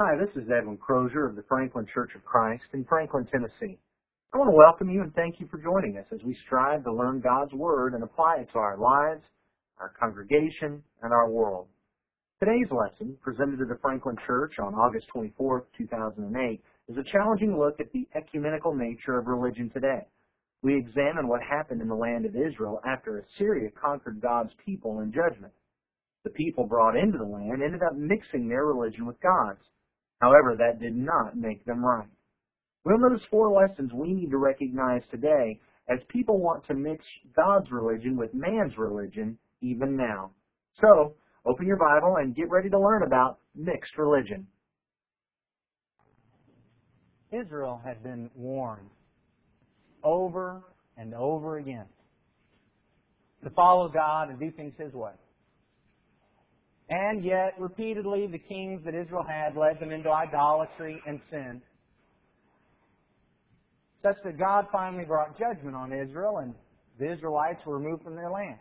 Hi, this is Edwin Crozier of the Franklin Church of Christ in Franklin, Tennessee. I want to welcome you and thank you for joining us as we strive to learn God's Word and apply it to our lives, our congregation, and our world. Today's lesson, presented to the Franklin Church on August 24, 2008, is a challenging look at the ecumenical nature of religion today. We examine what happened in the land of Israel after Assyria conquered God's people in judgment. The people brought into the land ended up mixing their religion with God's. However, that did not make them right. We'll notice four lessons we need to recognize today as people want to mix God's religion with man's religion even now. So, open your Bible and get ready to learn about mixed religion. Israel had been warned over and over again to follow God and do things His way. And yet, repeatedly, the kings that Israel had led them into idolatry and sin. Such that God finally brought judgment on Israel and the Israelites were removed from their land.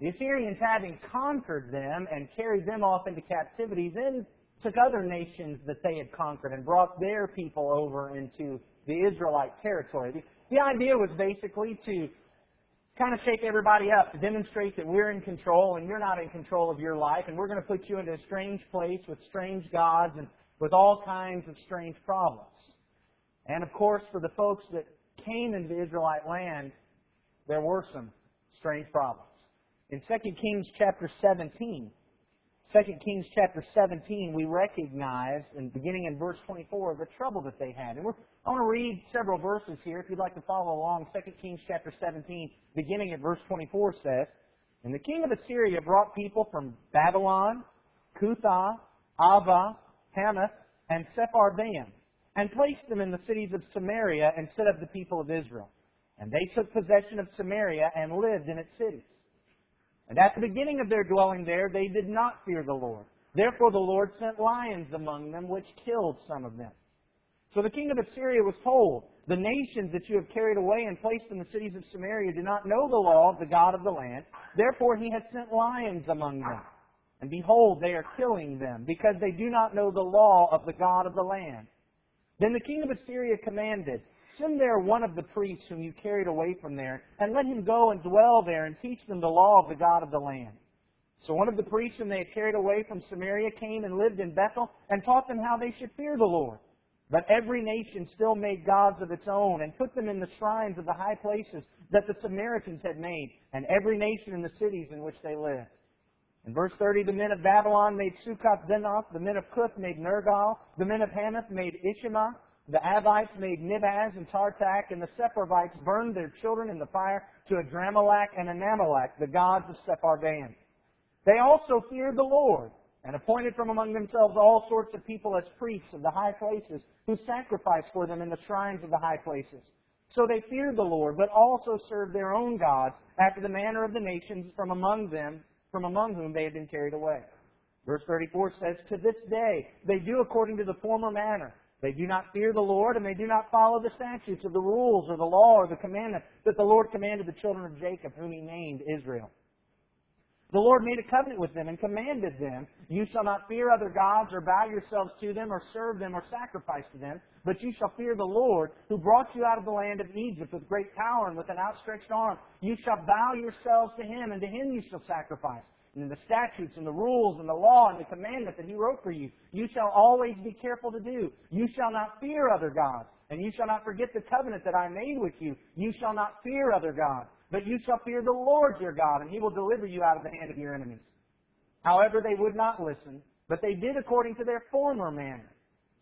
The Assyrians, having conquered them and carried them off into captivity, then took other nations that they had conquered and brought their people over into the Israelite territory. The, the idea was basically to kind of shake everybody up to demonstrate that we're in control and you're not in control of your life, and we're going to put you into a strange place with strange gods and with all kinds of strange problems. And of course, for the folks that came into the Israelite land, there were some strange problems. In 2 Kings chapter 17, 2 Kings chapter 17, we recognize, and beginning in verse 24, the trouble that they had. And I want to read several verses here. If you'd like to follow along, 2 Kings chapter 17, beginning at verse 24 says, And the king of Assyria brought people from Babylon, Cuthah, Ava, Hamath, and Sepharvaim, and placed them in the cities of Samaria instead of the people of Israel. And they took possession of Samaria and lived in its cities. And at the beginning of their dwelling there, they did not fear the Lord. Therefore the Lord sent lions among them, which killed some of them. So the king of Assyria was told, The nations that you have carried away and placed in the cities of Samaria do not know the law of the God of the land. Therefore he has sent lions among them. And behold, they are killing them, because they do not know the law of the God of the land. Then the king of Assyria commanded, Send there one of the priests whom you carried away from there, and let him go and dwell there and teach them the law of the God of the land. So one of the priests whom they had carried away from Samaria came and lived in Bethel and taught them how they should fear the Lord. But every nation still made gods of its own and put them in the shrines of the high places that the Samaritans had made, and every nation in the cities in which they lived. In verse 30, the men of Babylon made Succoth Benoth, the men of Cuth made Nergal, the men of Hamath made Ashima, the Avites made Nibhaz and Tartak, and the Sepharvites burned their children in the fire to Adrammelech and Anamelech, the gods of Sepharvaim. They also feared the Lord, and appointed from among themselves all sorts of people as priests of the high places, who sacrificed for them in the shrines of the high places. So they feared the Lord, but also served their own gods, after the manner of the nations from among them, from among whom they had been carried away. Verse 34 says, To this day they do according to the former manner. They do not fear the Lord, and they do not follow the statutes or the rules or the law or the commandment that the Lord commanded the children of Jacob, whom he named Israel. The Lord made a covenant with them and commanded them, You shall not fear other gods or bow yourselves to them or serve them or sacrifice to them, but you shall fear the Lord who brought you out of the land of Egypt with great power and with an outstretched arm. You shall bow yourselves to him, and to him you shall sacrifice and the statutes and the rules and the law and the commandment that he wrote for you. You shall always be careful to do. You shall not fear other gods, and you shall not forget the covenant that I made with you. You shall not fear other gods, but you shall fear the Lord your God, and he will deliver you out of the hand of your enemies. However, they would not listen, but they did according to their former manner.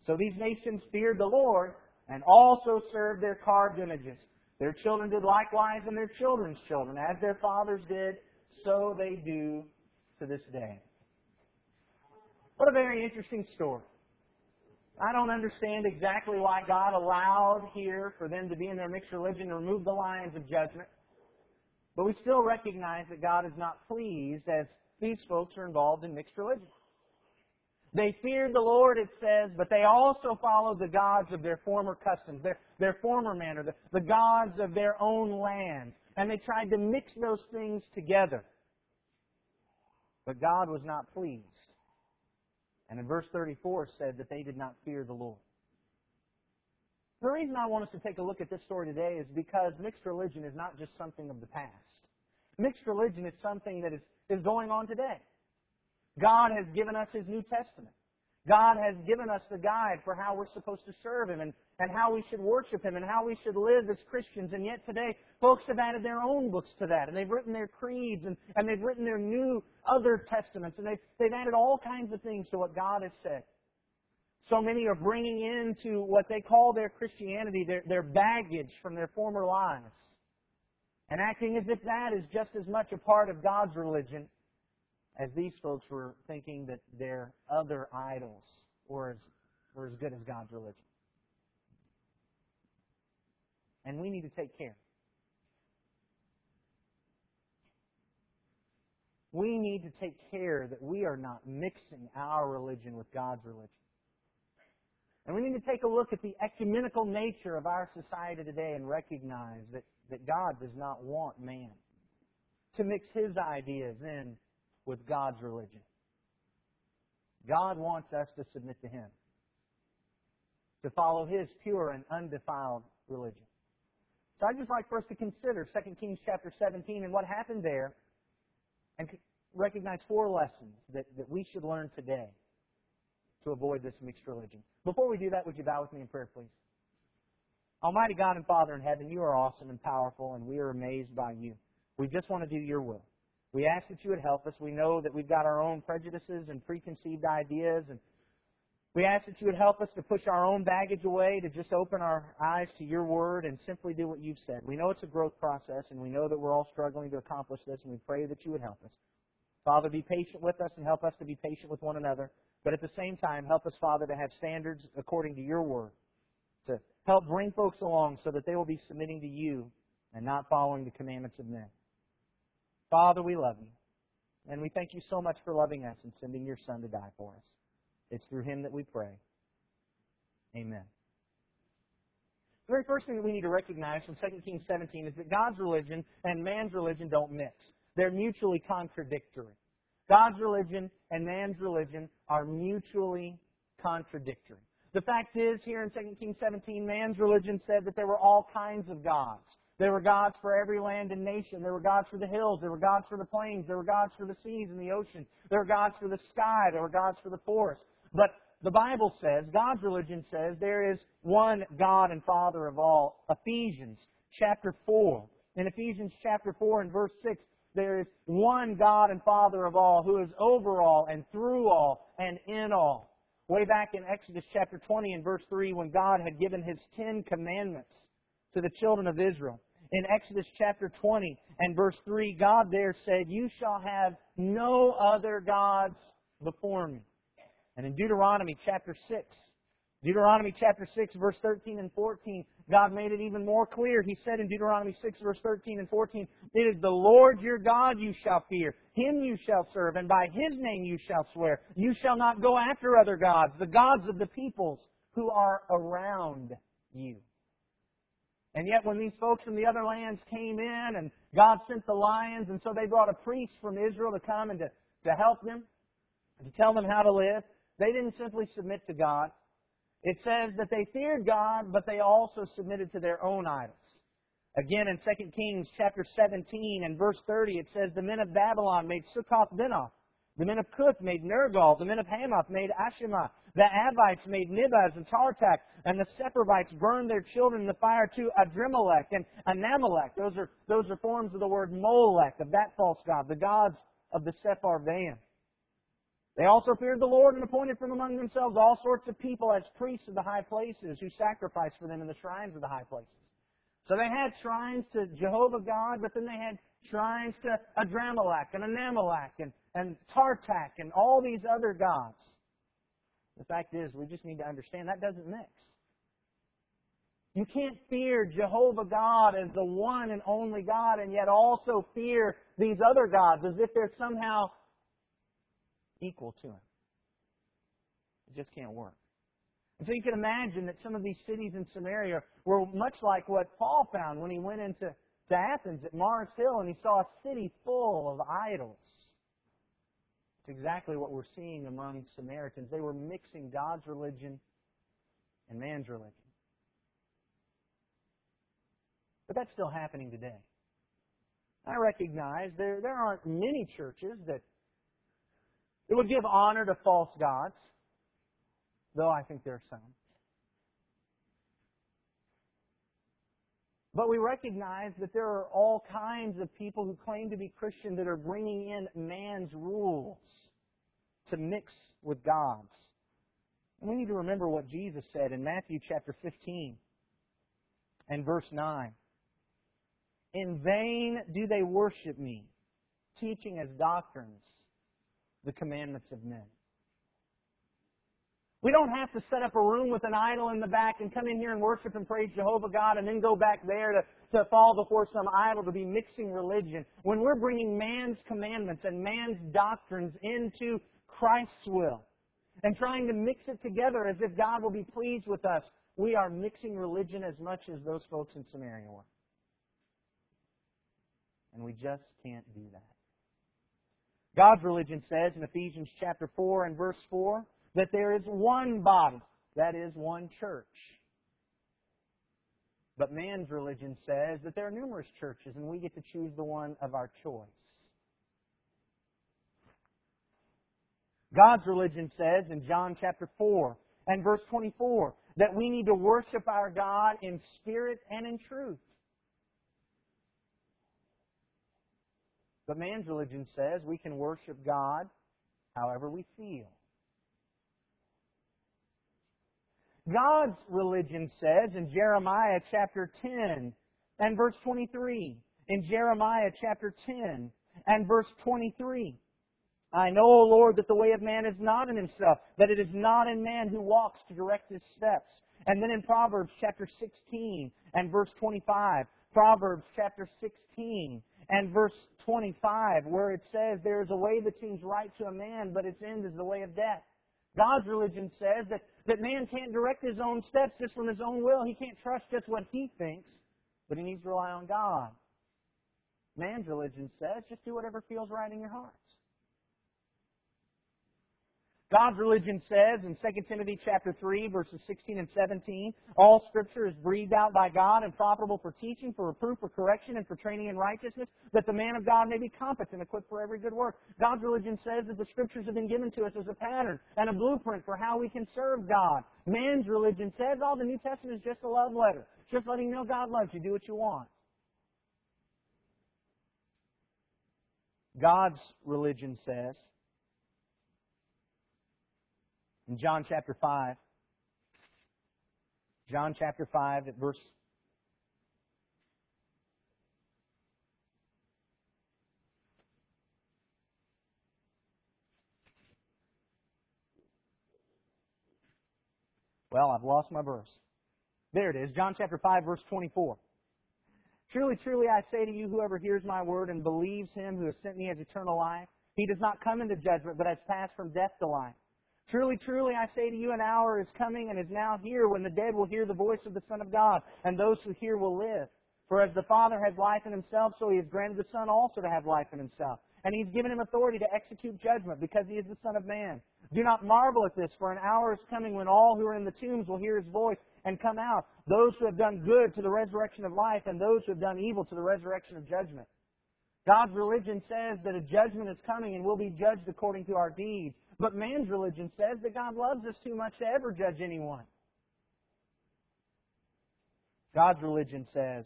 So these nations feared the Lord and also served their carved images. Their children did likewise, and their children's children, as their fathers did, so they do to this day. What a very interesting story. I don't understand exactly why God allowed here for them to be in their mixed religion and remove the lines of judgment. But we still recognize that God is not pleased as these folks are involved in mixed religion. They feared the Lord, it says, but they also followed the gods of their former customs, their, their former manner, the, the gods of their own land. And they tried to mix those things together. But God was not pleased. And in verse 34 said that they did not fear the Lord. The reason I want us to take a look at this story today is because mixed religion is not just something of the past. Mixed religion is something that is, is going on today. God has given us His New Testament. God has given us the guide for how we're supposed to serve Him and, and how we should worship Him and how we should live as Christians. And yet today, folks have added their own books to that. And they've written their creeds and, and they've written their new other testaments. And they've, they've added all kinds of things to what God has said. So many are bringing into what they call their Christianity, their, their baggage from their former lives. And acting as if that is just as much a part of God's religion as these folks were thinking that their other idols were as, were as good as God's religion. And we need to take care. We need to take care that we are not mixing our religion with God's religion. And we need to take a look at the ecumenical nature of our society today and recognize that, that God does not want man to mix his ideas in with God's religion. God wants us to submit to Him, to follow His pure and undefiled religion. So I'd just like for us to consider 2 Kings chapter 17 and what happened there and recognize four lessons that, that we should learn today to avoid this mixed religion. Before we do that, would you bow with me in prayer, please? Almighty God and Father in heaven, you are awesome and powerful, and we are amazed by you. We just want to do your will. We ask that you would help us. We know that we've got our own prejudices and preconceived ideas, and we ask that you would help us to push our own baggage away, to just open our eyes to your word and simply do what you've said. We know it's a growth process, and we know that we're all struggling to accomplish this, and we pray that you would help us. Father, be patient with us and help us to be patient with one another. But at the same time, help us, Father, to have standards according to your word, to help bring folks along so that they will be submitting to you and not following the commandments of men. Father, we love you. And we thank you so much for loving us and sending your Son to die for us. It's through him that we pray. Amen. The very first thing that we need to recognize from 2 Kings 17 is that God's religion and man's religion don't mix. They're mutually contradictory. God's religion and man's religion are mutually contradictory. The fact is, here in 2 Kings 17, man's religion said that there were all kinds of gods. There were gods for every land and nation. There were gods for the hills. There were gods for the plains. There were gods for the seas and the ocean. There were gods for the sky. There were gods for the forest. But the Bible says, God's religion says, there is one God and Father of all. Ephesians chapter 4. In Ephesians chapter 4 and verse 6, there is one God and Father of all who is over all and through all and in all. Way back in Exodus chapter 20 and verse 3 when God had given His Ten Commandments to the children of Israel. In Exodus chapter 20 and verse 3, God there said, You shall have no other gods before me. And in Deuteronomy chapter 6, Deuteronomy chapter 6, verse 13 and 14, God made it even more clear. He said in Deuteronomy 6, verse 13 and 14, It is the Lord your God you shall fear. Him you shall serve, and by His name you shall swear. You shall not go after other gods, the gods of the peoples who are around you. And yet when these folks from the other lands came in and God sent the lions, and so they brought a priest from Israel to come and to, to help them, to tell them how to live, they didn't simply submit to God. It says that they feared God, but they also submitted to their own idols. Again, in 2 Kings chapter 17 and verse 30, it says, The men of Babylon made Succoth Benoth. The men of Cuth made Nergal. The men of Hamath made Ashima. The Avites made Nibhaz and Tartak. And the Sepharvites burned their children in the fire to Adrammelech and Anamelech. Those are, those are forms of the word Molech, of that false god, the gods of the Sepharvaim. They also feared the Lord and appointed from among themselves all sorts of people as priests of the high places who sacrificed for them in the shrines of the high places. So they had shrines to Jehovah God, but then they had shrines to Adrammelech and Anamelech and, and Tartak and all these other gods. The fact is, we just need to understand that doesn't mix. You can't fear Jehovah God as the one and only God and yet also fear these other gods as if they're somehow equal to Him. It just can't work. And so you can imagine that some of these cities in Samaria were much like what Paul found when he went into to Athens at Mars Hill and he saw a city full of idols. It's exactly what we're seeing among Samaritans. They were mixing God's religion and man's religion. But that's still happening today. I recognize there, there aren't many churches that, that would give honor to false gods, though I think there are some. But we recognize that there are all kinds of people who claim to be Christian that are bringing in man's rules to mix with God's. And we need to remember what Jesus said in Matthew chapter 15 and verse 9. In vain do they worship me, teaching as doctrines the commandments of men. We don't have to set up a room with an idol in the back and come in here and worship and praise Jehovah God and then go back there to, to fall before some idol to be mixing religion. When we're bringing man's commandments and man's doctrines into Christ's will and trying to mix it together as if God will be pleased with us, we are mixing religion as much as those folks in Samaria were. And we just can't do that. God's religion says in Ephesians chapter 4 and verse 4, that there is one body, that is, one church. But man's religion says that there are numerous churches and we get to choose the one of our choice. God's religion says in John chapter 4 and verse 24 that we need to worship our God in spirit and in truth. But man's religion says we can worship God however we feel. God's religion says in Jeremiah chapter 10 and verse 23. In Jeremiah chapter 10 and verse 23. I know, O Lord, that the way of man is not in himself, that it is not in man who walks to direct his steps. And then in Proverbs chapter 16 and verse 25, Proverbs chapter 16 and verse 25, where it says, There is a way that seems right to a man, but its end is the way of death. God's religion says that, that man can't direct his own steps just from his own will. He can't trust just what he thinks, but he needs to rely on God. Man's religion says just do whatever feels right in your hearts. God's religion says in 2 Timothy chapter 3 verses 16 and 17, all scripture is breathed out by God and profitable for teaching, for reproof, for correction, and for training in righteousness, that the man of God may be competent, equipped for every good work. God's religion says that the scriptures have been given to us as a pattern and a blueprint for how we can serve God. Man's religion says, oh, the New Testament is just a love letter. Just letting you know God loves you. Do what you want. God's religion says in John chapter 5, John chapter 5 at verse Well, I've lost my verse. There it is, John chapter 5, verse 24. Truly, truly, I say to you, whoever hears my word and believes him who has sent me has eternal life. He does not come into judgment, but has passed from death to life. Truly, truly, I say to you, an hour is coming and is now here when the dead will hear the voice of the Son of God, and those who hear will live. For as the Father has life in himself, so he has granted the Son also to have life in himself. And he's given him authority to execute judgment, because he is the Son of Man. Do not marvel at this, for an hour is coming when all who are in the tombs will hear his voice and come out, those who have done good to the resurrection of life, and those who have done evil to the resurrection of judgment. God's religion says that a judgment is coming and we'll be judged according to our deeds. But man's religion says that God loves us too much to ever judge anyone. God's religion says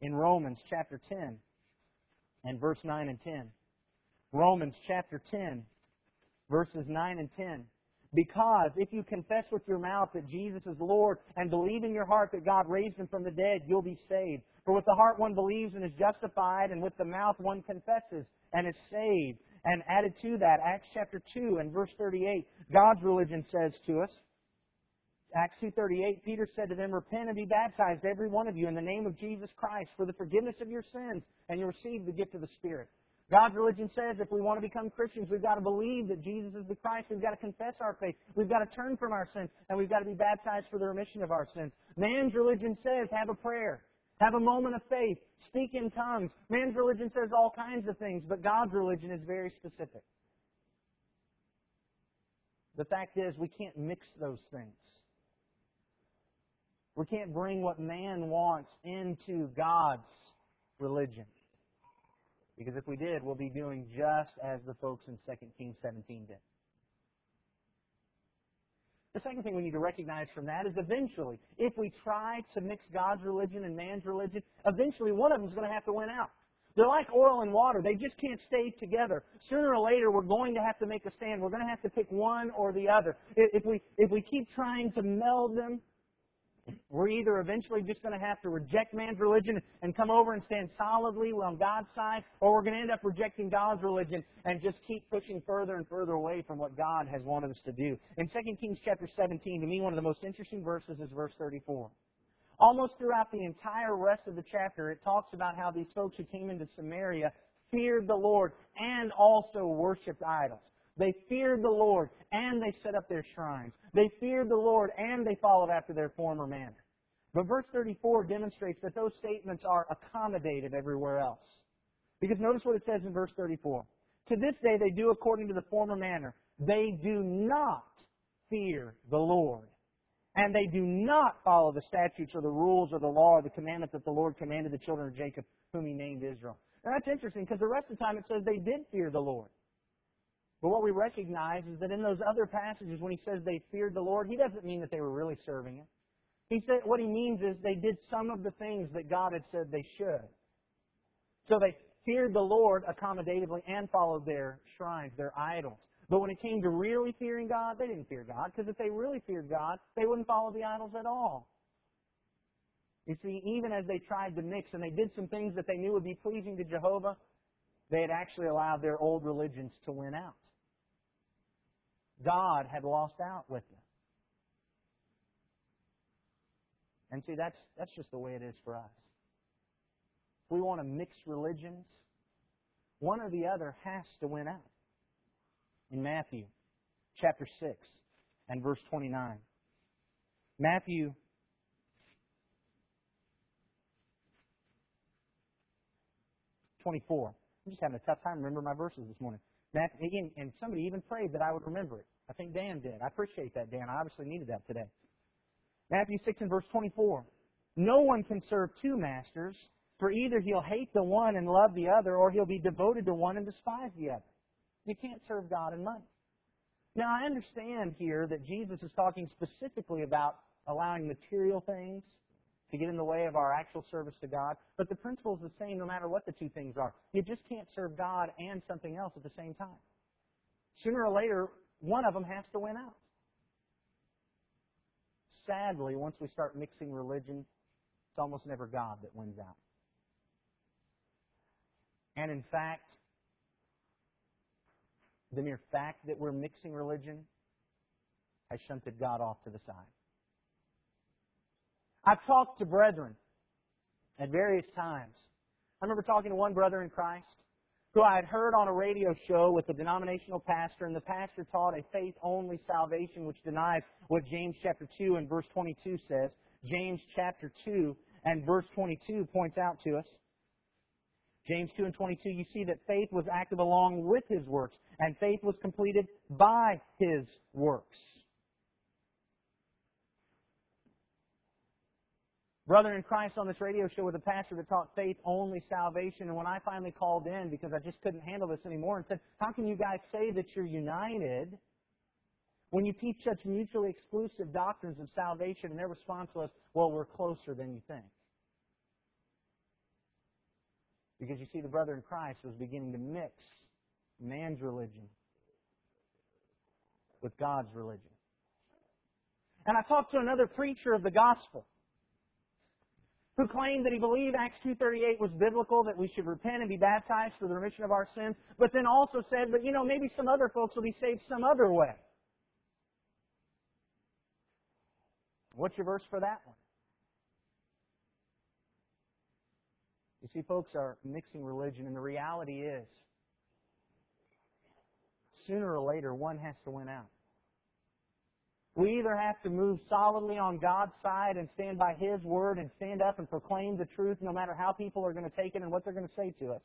in Romans chapter 10 and verse 9 and 10. Romans chapter 10, verses 9 and 10. Because if you confess with your mouth that Jesus is Lord and believe in your heart that God raised him from the dead, you'll be saved. For with the heart one believes and is justified, and with the mouth one confesses and is saved. And added to that, Acts chapter 2 and verse 38, God's religion says to us, Acts 2.38, Peter said to them, Repent and be baptized, every one of you, in the name of Jesus Christ, for the forgiveness of your sins, and you receive the gift of the Spirit. God's religion says if we want to become Christians, we've got to believe that Jesus is the Christ. We've got to confess our faith. We've got to turn from our sins, and we've got to be baptized for the remission of our sins. Man's religion says have a prayer. Have a moment of faith. Speak in tongues. Man's religion says all kinds of things, but God's religion is very specific. The fact is, we can't mix those things. We can't bring what man wants into God's religion. Because if we did, we'll be doing just as the folks in 2 Kings 17 did. The second thing we need to recognize from that is eventually, if we try to mix God's religion and man's religion, eventually one of them is going to have to win out. They're like oil and water. They just can't stay together. Sooner or later, we're going to have to make a stand. We're going to have to pick one or the other. If we, if we keep trying to meld them, we're either eventually just going to have to reject man's religion and come over and stand solidly on God's side, or we're going to end up rejecting God's religion and just keep pushing further and further away from what God has wanted us to do. In 2 Kings chapter 17, to me, one of the most interesting verses is verse 34. Almost throughout the entire rest of the chapter, it talks about how these folks who came into Samaria feared the Lord and also worshiped idols. They feared the Lord and they set up their shrines. They feared the Lord and they followed after their former manner. But verse 34 demonstrates that those statements are accommodated everywhere else. Because notice what it says in verse 34. To this day they do according to the former manner. They do not fear the Lord. And they do not follow the statutes or the rules or the law or the commandments that the Lord commanded the children of Jacob, whom he named Israel. Now that's interesting because the rest of the time it says they did fear the Lord. But what we recognize is that in those other passages, when he says they feared the Lord, he doesn't mean that they were really serving Him. He said what he means is they did some of the things that God had said they should. So they feared the Lord accommodatively and followed their shrines, their idols. But when it came to really fearing God, they didn't fear God, because if they really feared God, they wouldn't follow the idols at all. You see, even as they tried to mix and they did some things that they knew would be pleasing to Jehovah, they had actually allowed their old religions to win out. God had lost out with them. And see, that's, that's just the way it is for us. If we want to mix religions, one or the other has to win out. In Matthew chapter 6 and verse 29. Matthew Twenty-four. I'm just having a tough time remembering my verses this morning. That, again, and somebody even prayed that I would remember it. I think Dan did. I appreciate that, Dan. I obviously needed that today. Matthew 6 and verse 24. No one can serve two masters, for either he'll hate the one and love the other, or he'll be devoted to one and despise the other. You can't serve God and money. Now, I understand here that Jesus is talking specifically about allowing material things to get in the way of our actual service to God. But the principle is the same no matter what the two things are. You just can't serve God and something else at the same time. Sooner or later, one of them has to win out. Sadly, once we start mixing religion, it's almost never God that wins out. And in fact, the mere fact that we're mixing religion has shunted God off to the side. I've talked to brethren at various times. I remember talking to one brother in Christ who I had heard on a radio show with a denominational pastor, and the pastor taught a faith only salvation which denies what James chapter 2 and verse 22 says. James chapter 2 and verse 22 points out to us. James 2 and 22, you see that faith was active along with his works, and faith was completed by his works. Brother in Christ on this radio show with a pastor that taught faith only salvation. And when I finally called in because I just couldn't handle this anymore and said, How can you guys say that you're united when you teach such mutually exclusive doctrines of salvation? And their response was, Well, we're closer than you think. Because you see, the brother in Christ was beginning to mix man's religion with God's religion. And I talked to another preacher of the gospel who claimed that he believed Acts 2.38 was biblical, that we should repent and be baptized for the remission of our sins, but then also said, but you know, maybe some other folks will be saved some other way. What's your verse for that one? You see, folks are mixing religion, and the reality is, sooner or later, one has to win out. We either have to move solidly on God's side and stand by His word and stand up and proclaim the truth no matter how people are going to take it and what they're going to say to us.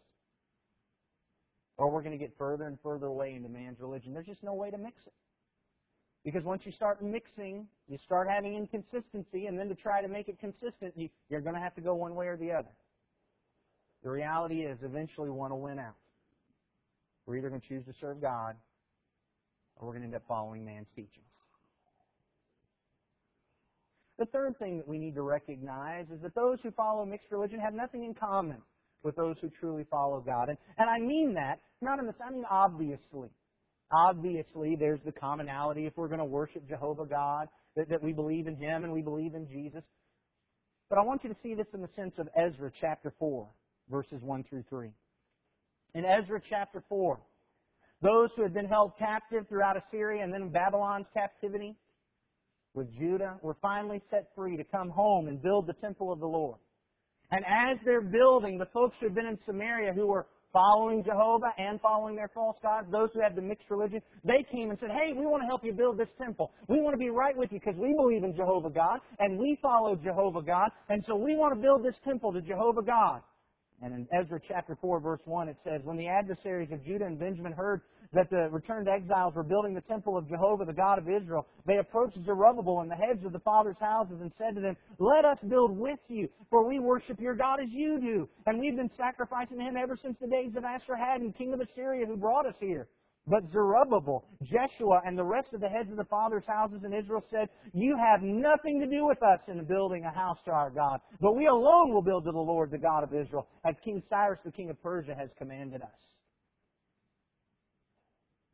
Or we're going to get further and further away into man's religion. There's just no way to mix it. Because once you start mixing, you start having inconsistency, and then to try to make it consistent, you, you're going to have to go one way or the other. The reality is, eventually one will win out. We're either going to choose to serve God, or we're going to end up following man's teachings. The third thing that we need to recognize is that those who follow mixed religion have nothing in common with those who truly follow God. And, and I mean that, not in the I mean obviously. Obviously, there's the commonality if we're going to worship Jehovah God, that, that we believe in Him and we believe in Jesus. But I want you to see this in the sense of Ezra chapter 4, verses 1 through 3. In Ezra chapter 4, those who had been held captive throughout Assyria and then Babylon's captivity with Judah were finally set free to come home and build the temple of the Lord. And as they're building, the folks who had been in Samaria who were following Jehovah and following their false gods, those who had the mixed religion, they came and said, hey, we want to help you build this temple. We want to be right with you because we believe in Jehovah God and we follow Jehovah God and so we want to build this temple to Jehovah God. And in Ezra chapter 4 verse 1 it says, When the adversaries of Judah and Benjamin heard that the returned exiles were building the temple of Jehovah, the God of Israel, they approached Zerubbabel and the heads of the fathers' houses and said to them, Let us build with you, for we worship your God as you do. And we've been sacrificing him ever since the days of Esarhaddon, king of Assyria, who brought us here. But Zerubbabel, Jeshua, and the rest of the heads of the fathers' houses in Israel said, You have nothing to do with us in building a house to our God, but we alone will build to the Lord, the God of Israel, as King Cyrus, the king of Persia, has commanded us.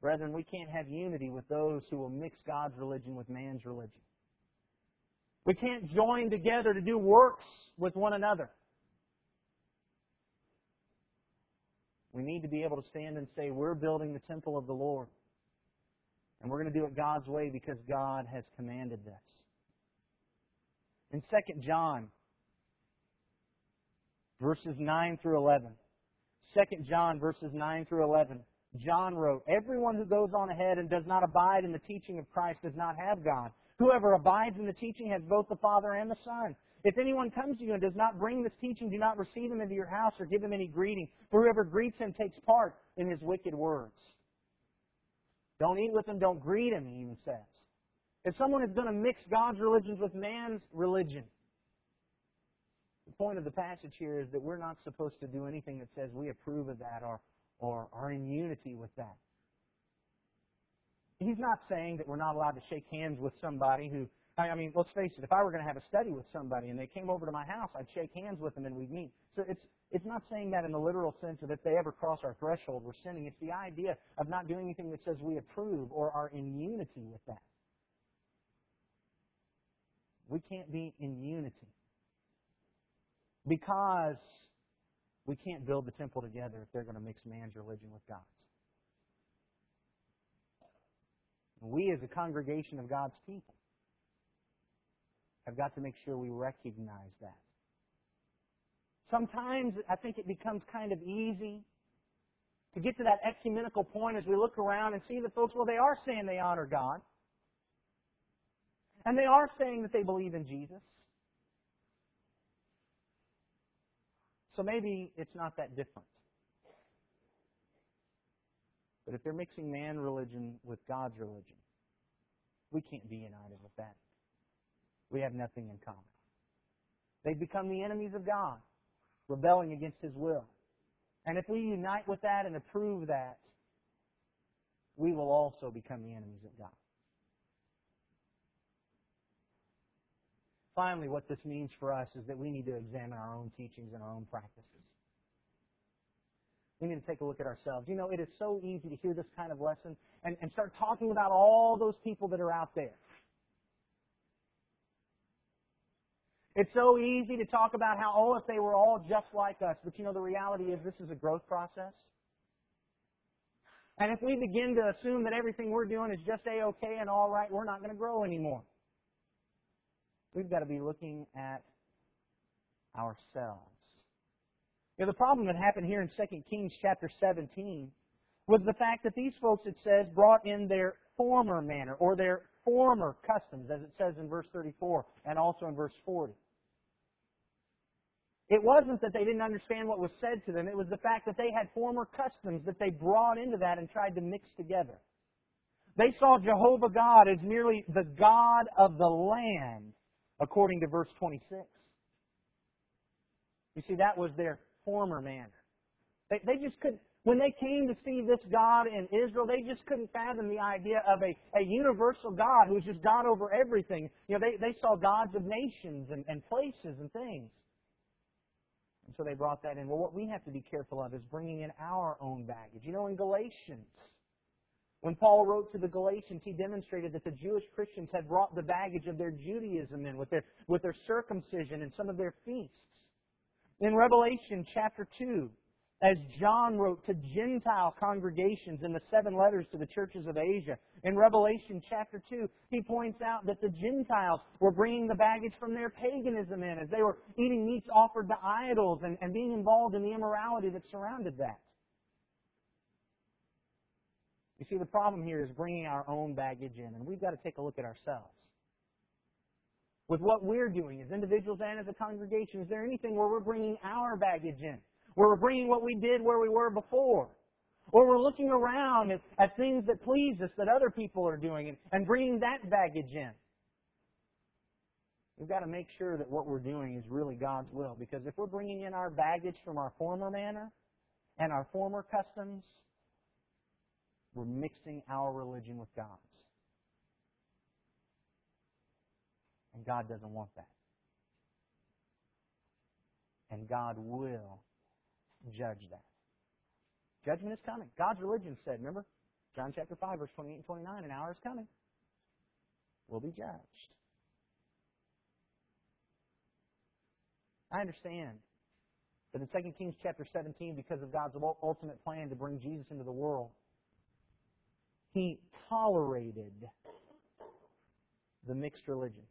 Brethren, we can't have unity with those who will mix God's religion with man's religion. We can't join together to do works with one another. We need to be able to stand and say, we're building the temple of the Lord. And we're going to do it God's way because God has commanded this. In 2 John, verses 9 through 11. 2 John, verses 9 through 11. John wrote, Everyone who goes on ahead and does not abide in the teaching of Christ does not have God. Whoever abides in the teaching has both the Father and the Son. If anyone comes to you and does not bring this teaching, do not receive him into your house or give him any greeting. For whoever greets him takes part in his wicked words. Don't eat with him, don't greet him, he even says. If someone is going to mix God's religions with man's religion, the point of the passage here is that we're not supposed to do anything that says we approve of that or, or are in unity with that. He's not saying that we're not allowed to shake hands with somebody who I mean, let's face it, if I were going to have a study with somebody and they came over to my house, I'd shake hands with them and we'd meet. So it's, it's not saying that in the literal sense that if they ever cross our threshold, we're sinning. It's the idea of not doing anything that says we approve or are in unity with that. We can't be in unity because we can't build the temple together if they're going to mix man's religion with God's. We, as a congregation of God's people, have got to make sure we recognize that. Sometimes I think it becomes kind of easy to get to that ecumenical point as we look around and see the folks, well, they are saying they honor God. And they are saying that they believe in Jesus. So maybe it's not that different. But if they're mixing man religion with God's religion, we can't be united with that we have nothing in common. They become the enemies of God, rebelling against His will. And if we unite with that and approve that, we will also become the enemies of God. Finally, what this means for us is that we need to examine our own teachings and our own practices. We need to take a look at ourselves. You know, it is so easy to hear this kind of lesson and, and start talking about all those people that are out there. It's so easy to talk about how, oh, if they were all just like us. But you know, the reality is this is a growth process. And if we begin to assume that everything we're doing is just A-OK and all right, we're not going to grow anymore. We've got to be looking at ourselves. You know, the problem that happened here in 2 Kings chapter 17 was the fact that these folks, it says, brought in their former manner or their former customs, as it says in verse 34 and also in verse 40. It wasn't that they didn't understand what was said to them. It was the fact that they had former customs that they brought into that and tried to mix together. They saw Jehovah God as merely the God of the land, according to verse 26. You see, that was their former manner. They, they just couldn't, when they came to see this God in Israel, they just couldn't fathom the idea of a, a universal God who's just God over everything. You know, they, they saw gods of nations and, and places and things. And so they brought that in. Well, what we have to be careful of is bringing in our own baggage. You know, in Galatians, when Paul wrote to the Galatians, he demonstrated that the Jewish Christians had brought the baggage of their Judaism in with their, with their circumcision and some of their feasts. In Revelation chapter 2, as John wrote to Gentile congregations in the seven letters to the churches of Asia. In Revelation chapter 2, he points out that the Gentiles were bringing the baggage from their paganism in as they were eating meats offered to idols and, and being involved in the immorality that surrounded that. You see, the problem here is bringing our own baggage in, and we've got to take a look at ourselves. With what we're doing as individuals and as a congregation, is there anything where we're bringing our baggage in? Where we're bringing what we did where we were before. Or we're looking around at, at things that please us that other people are doing and, and bringing that baggage in. We've got to make sure that what we're doing is really God's will. Because if we're bringing in our baggage from our former manner and our former customs, we're mixing our religion with God's. And God doesn't want that. And God will judge that. Judgment is coming. God's religion said, remember? John chapter 5, verse 28 and 29, an hour is coming. We'll be judged. I understand that in 2 Kings chapter 17, because of God's ultimate plan to bring Jesus into the world, He tolerated the mixed religion.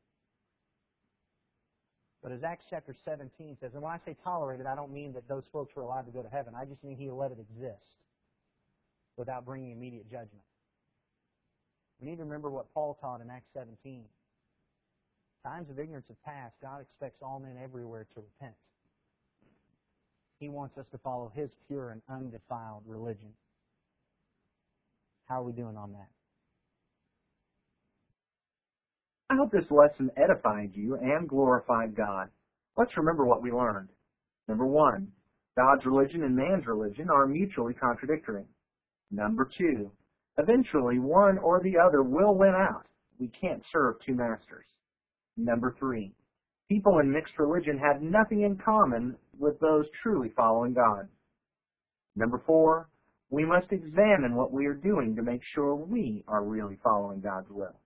But as Acts chapter 17 says, and when I say tolerated, I don't mean that those folks were allowed to go to heaven. I just mean he let it exist without bringing immediate judgment. We need to remember what Paul taught in Acts 17. Times of ignorance have passed. God expects all men everywhere to repent. He wants us to follow his pure and undefiled religion. How are we doing on that? I hope this lesson edified you and glorified God. Let's remember what we learned. Number one, God's religion and man's religion are mutually contradictory. Number two, eventually one or the other will win out. We can't serve two masters. Number three, people in mixed religion have nothing in common with those truly following God. Number four, we must examine what we are doing to make sure we are really following God's will.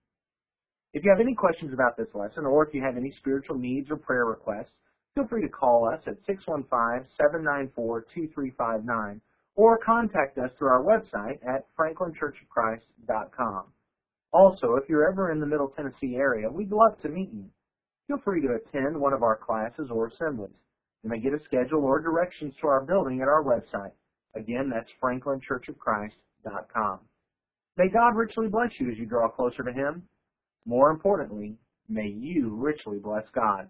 If you have any questions about this lesson, or if you have any spiritual needs or prayer requests, feel free to call us at 615-794-2359 or contact us through our website at franklinchurchofchrist.com. Also, if you're ever in the Middle Tennessee area, we'd love to meet you. Feel free to attend one of our classes or assemblies. You may get a schedule or directions to our building at our website. Again, that's franklinchurchofchrist.com. May God richly bless you as you draw closer to Him more importantly, may you richly bless God.